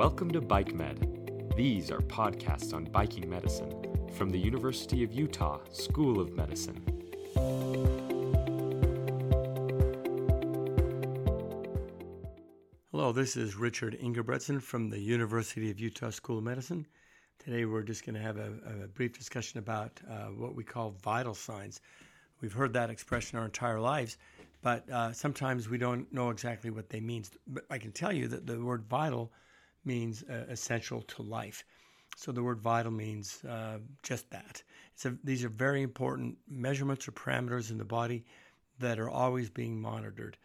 Welcome to Bike Med. These are podcasts on biking medicine from the University of Utah School of Medicine. Hello, this is Richard Ingebretsen from the University of Utah School of Medicine. Today we're just going to have a, a brief discussion about uh, what we call vital signs. We've heard that expression our entire lives, but uh, sometimes we don't know exactly what they mean. But I can tell you that the word vital means uh, essential to life. So the word vital means uh, just that. These are very important measurements or parameters in the body that are always being monitored.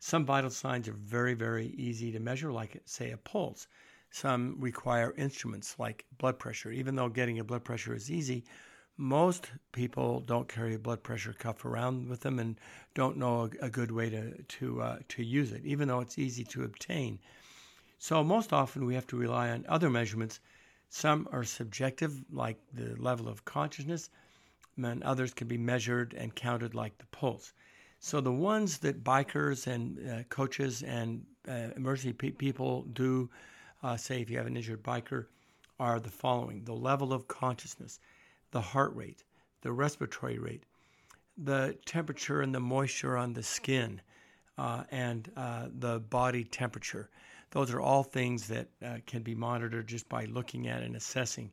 Some vital signs are very, very easy to measure, like, say, a pulse. Some require instruments like blood pressure. Even though getting a blood pressure is easy, most people don't carry a blood pressure cuff around with them and don't know a, a good way to to uh, to use it, even though it's easy to obtain. So most often we have to rely on other measurements. Some are subjective, like the level of consciousness, and others can be measured and counted, like the pulse. So the ones that bikers and uh, coaches and uh, emergency pe- people do, uh, say if you have an injured biker, are the following: the level of consciousness, the heart rate, the respiratory rate, the temperature and the moisture on the skin, uh, and uh, the body temperature. Those are all things that uh, can be monitored just by looking at and assessing.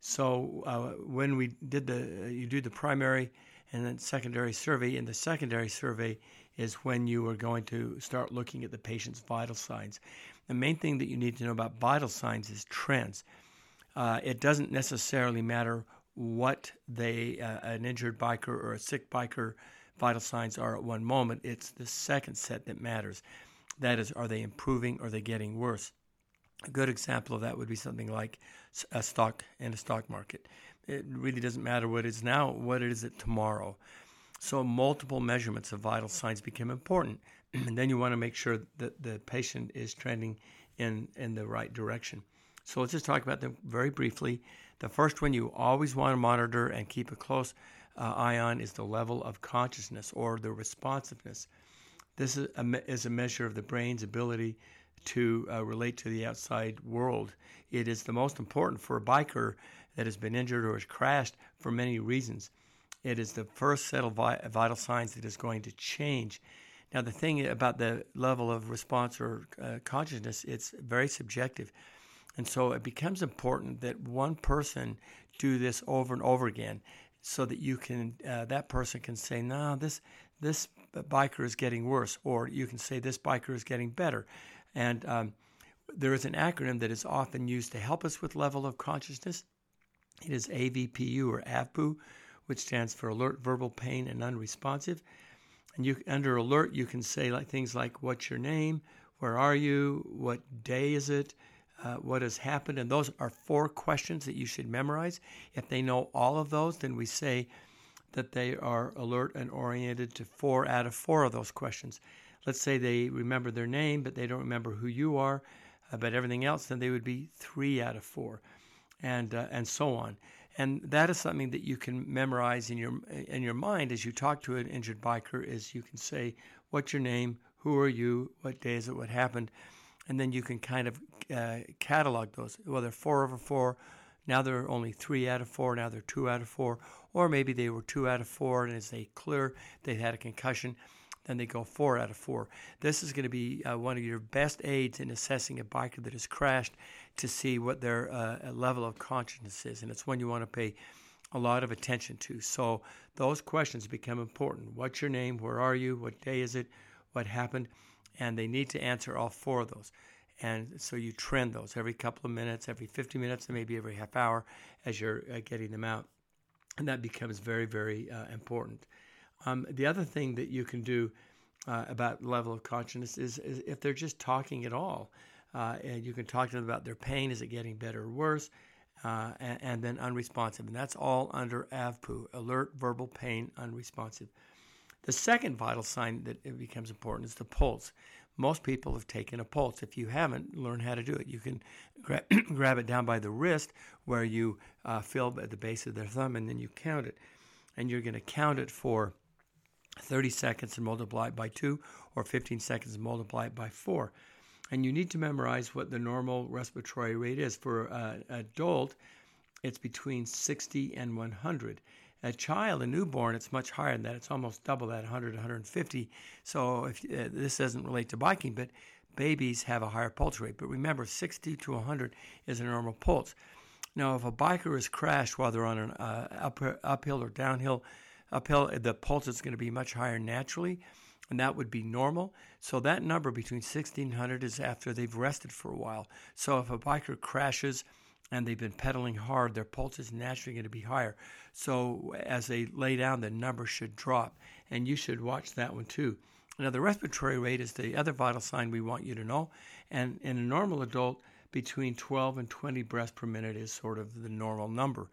So uh, when we did the, you do the primary and then secondary survey. And the secondary survey is when you are going to start looking at the patient's vital signs. The main thing that you need to know about vital signs is trends. Uh, it doesn't necessarily matter what they, uh, an injured biker or a sick biker vital signs are at one moment. It's the second set that matters. That is, are they improving or are they getting worse? A good example of that would be something like a stock and a stock market. It really doesn't matter what it is now, what it is it tomorrow. So multiple measurements of vital signs become important. and then you want to make sure that the patient is trending in, in the right direction. So let's just talk about them very briefly. The first one you always want to monitor and keep a close uh, eye on is the level of consciousness or the responsiveness. This is a, is a measure of the brain's ability to uh, relate to the outside world. It is the most important for a biker that has been injured or has crashed for many reasons. It is the first set of vital signs that is going to change. Now, the thing about the level of response or uh, consciousness, it's very subjective. And so it becomes important that one person do this over and over again so that you can uh, that person can say no this this biker is getting worse or you can say this biker is getting better. And um, there is an acronym that is often used to help us with level of consciousness. It is avpu or avpu which stands for alert verbal pain and unresponsive. And you under alert you can say like things like what's your name? Where are you? What day is it? Uh, what has happened. And those are four questions that you should memorize. If they know all of those, then we say that they are alert and oriented to four out of four of those questions. Let's say they remember their name, but they don't remember who you are, but everything else, then they would be three out of four, and uh, and so on. And that is something that you can memorize in your in your mind as you talk to an injured biker. Is you can say, "What's your name? Who are you? What day is it? What happened?" and then you can kind of uh, catalog those. Well, they're four over four. Now they're only three out of four. Now they're two out of four. Or maybe they were two out of four, and as they clear, they had a concussion. Then they go four out of four. This is going to be uh, one of your best aids in assessing a biker that has crashed to see what their uh, level of consciousness is, and it's one you want to pay a lot of attention to. So those questions become important. What's your name? Where are you? What day is it? What happened? and they need to answer all four of those. And so you trend those every couple of minutes, every 50 minutes, and maybe every half hour as you're uh, getting them out. And that becomes very, very uh, important. Um, the other thing that you can do uh, about level of consciousness is, is, if they're just talking at all. Uh, and you can talk to them about their pain. Is it getting better or worse? Uh, and, and, then unresponsive. And that's all under AVPU, alert, verbal, pain, unresponsive. The second vital sign that it becomes important is the pulse. Most people have taken a pulse. If you haven't, learn how to do it. You can gra- grab it down by the wrist where you uh, feel at the base of their thumb and then you count it. And you're going to count it for 30 seconds and multiply it by 2 or 15 seconds and multiply it by 4. And you need to memorize what the normal respiratory rate is. For an adult, it's between 60 and 100. A child, a newborn, it's much higher than that. It's almost double that, 100, 150. So if uh, this doesn't relate to biking, but babies have a higher pulse rate. But remember, 60 to 100 is a normal pulse. Now, if a biker is crashed while they're on an uh, up, uphill or downhill, uphill, the pulse is going to be much higher naturally, and that would be normal. So that number between 1600 is after they've rested for a while. So if a biker crashes and they've been pedaling hard, their pulse is naturally going to be higher. So as they lay down, the number should drop, and you should watch that one too. Now, the respiratory rate is the other vital sign we want you to know, and in a normal adult, between 12 and 20 breaths per minute is sort of the normal number.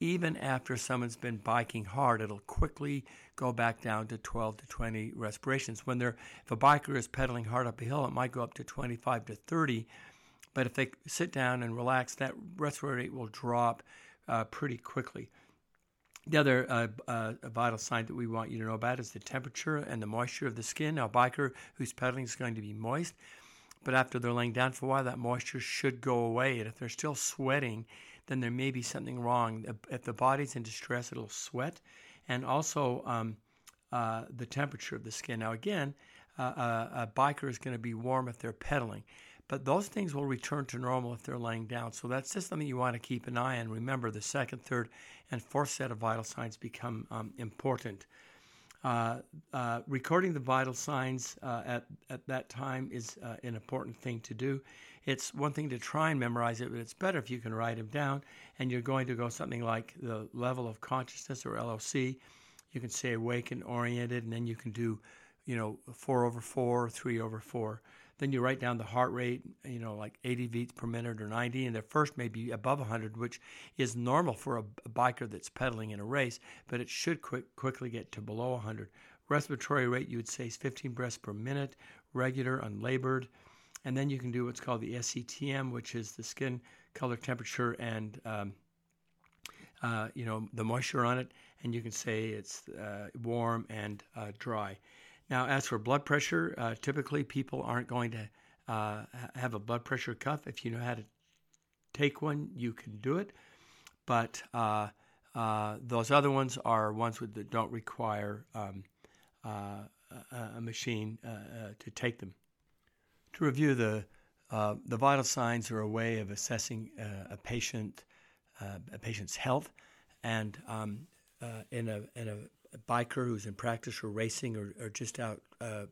Even after someone's been biking hard, it'll quickly go back down to 12 to 20 respirations. When they're, if a biker is pedaling hard up a hill, it might go up to 25 to 30. But if they sit down and relax, that respiratory rate will drop uh, pretty quickly. The other uh, uh, vital sign that we want you to know about is the temperature and the moisture of the skin. Now, a biker who's pedaling is going to be moist. But after they're laying down for a while, that moisture should go away. And if they're still sweating, then there may be something wrong. If the body's in distress, it'll sweat. And also um, uh, the temperature of the skin. Now, again, uh, uh a biker is going to be warm if they're pedaling. But those things will return to normal if they're laying down. So that's just something you want to keep an eye on. Remember, the second, third, and fourth set of vital signs become um, important. Uh, uh, recording the vital signs uh, at, at that time is uh, an important thing to do. It's one thing to try and memorize it, but it's better if you can write them down. And you're going to go something like the level of consciousness or LOC. You can say awake and oriented, and then you can do, you know, four over four, three over four. Then you write down the heart rate, you know, like 80 beats per minute or 90, and the first may be above 100, which is normal for a, a biker that's pedaling in a race, but it should quick, quickly get to below 100. Respiratory rate, you would say, is 15 breaths per minute, regular, unlabored. And then you can do what's called the SCTM, which is the skin color temperature and um, uh, you know the moisture on it, and you can say it's uh, warm and uh, dry. Now, as for blood pressure, uh, typically people aren't going to uh, have a blood pressure cuff. If you know how to take one, you can do it. But uh, uh those other ones are ones that don't require um, uh, a machine uh, to take them. To review the the vital signs are a way of assessing a patient a patient's health, and um, in a in a biker who's in practice or racing or, or just out uh,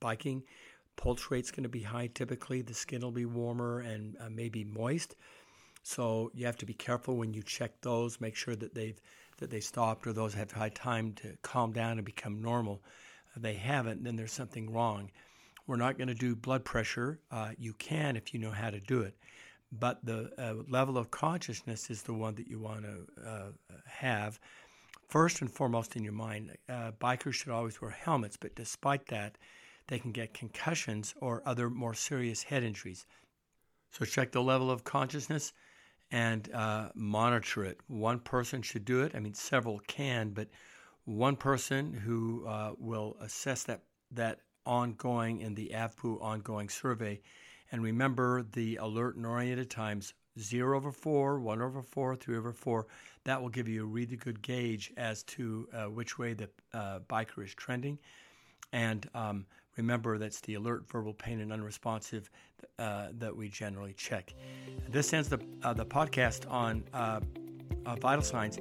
biking, pulse rate's going to be high typically. The skin will be warmer and uh, maybe moist. So you have to be careful when you check those. Make sure that they've that they stopped or those have had time to calm down and become normal. If they haven't, then there's something wrong. We're not going to do blood pressure. Uh, you can if you know how to do it, but the uh, level of consciousness is the one that you want to uh, have first and foremost in your mind, uh, bikers should always wear helmets, but despite that, they can get concussions or other more serious head injuries. So check the level of consciousness and uh, monitor it. One person should do it. I mean, several can, but one person who uh, will assess that that ongoing in the AVPU ongoing survey. And remember the alert and oriented times 0 over 4, 1 over 4, 3 over 4. That will give you a really good gauge as to uh, which way the uh, biker is trending. And um, remember, that's the alert, verbal pain, and unresponsive uh, that we generally check. This ends the, uh, the podcast on uh, uh, vital signs.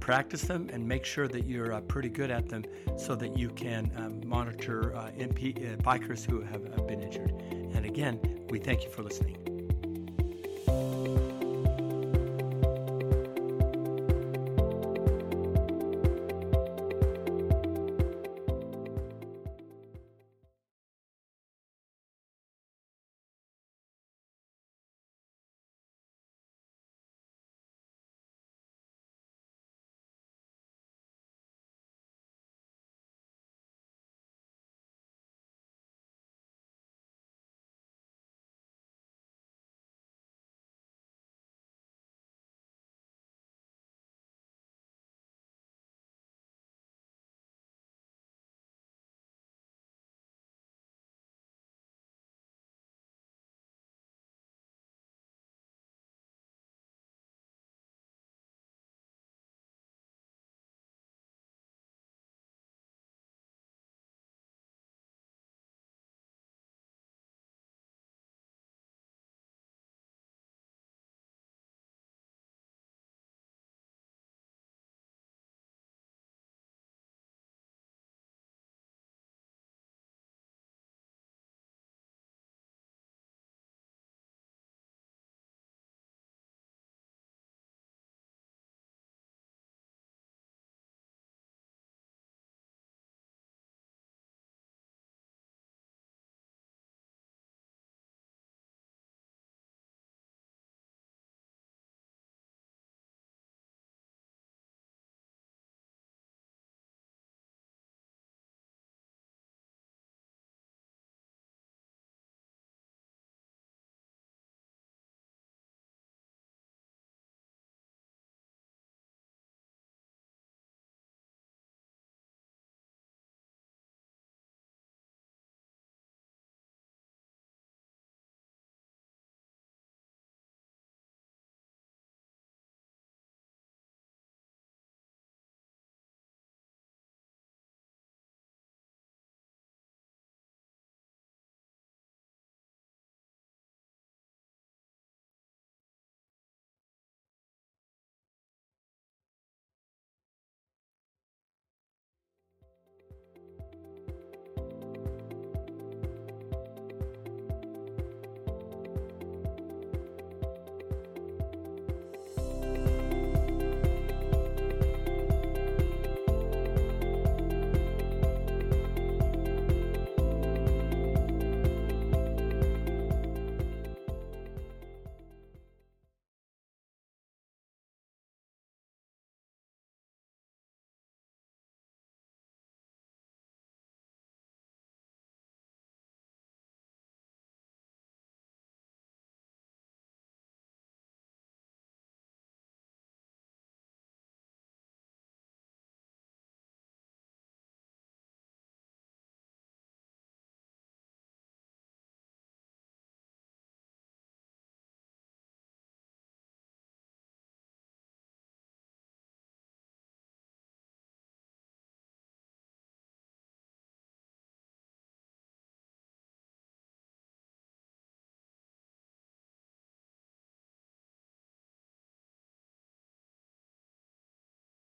practice them and make sure that you're pretty good at them so that you can monitor MP, bikers who have been injured. And again, we thank you for listening you